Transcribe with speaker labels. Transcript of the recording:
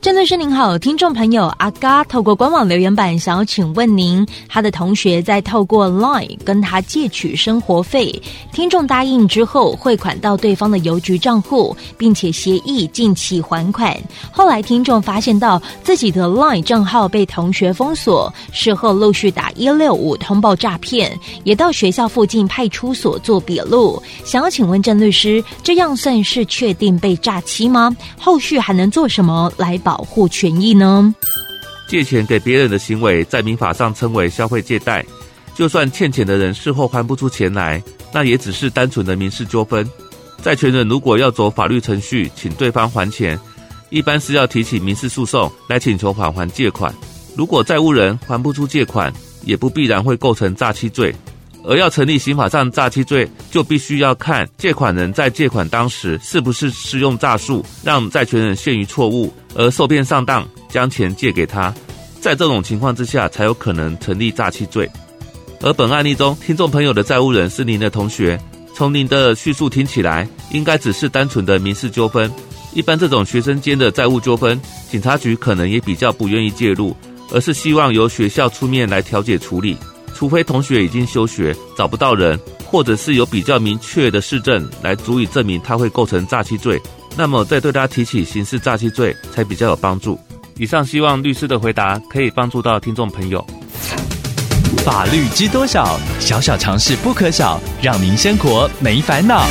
Speaker 1: 郑律师您好，听众朋友阿嘎透过官网留言板想要请问您，他的同学在透过 Line 跟他借取生活费，听众答应之后汇款到对方的邮局账户，并且协议近期还款。后来听众发现到自己的 Line 账号被同学封锁，事后陆续打一六五通报诈骗，也到学校附近派出所做笔录。想要请问郑律师，这样算是确定被诈欺吗？后续还能做什么来保保护权益呢？
Speaker 2: 借钱给别人的行为，在民法上称为消费借贷。就算欠钱的人事后还不出钱来，那也只是单纯的民事纠纷。债权人如果要走法律程序，请对方还钱，一般是要提起民事诉讼来请求返还借款。如果债务人还不出借款，也不必然会构成诈欺罪。而要成立刑法上诈欺罪，就必须要看借款人在借款当时是不是使用诈术，让债权人陷于错误而受骗上当，将钱借给他。在这种情况之下，才有可能成立诈欺罪。而本案例中，听众朋友的债务人是您的同学，从您的叙述听起来，应该只是单纯的民事纠纷。一般这种学生间的债务纠纷，警察局可能也比较不愿意介入，而是希望由学校出面来调解处理。除非同学已经休学，找不到人，或者是有比较明确的事证来足以证明他会构成诈欺罪，那么再对他提起刑事诈欺罪才比较有帮助。以上希望律师的回答可以帮助到听众朋友。
Speaker 3: 法律知多少？小小常识不可少，让您生活没烦恼。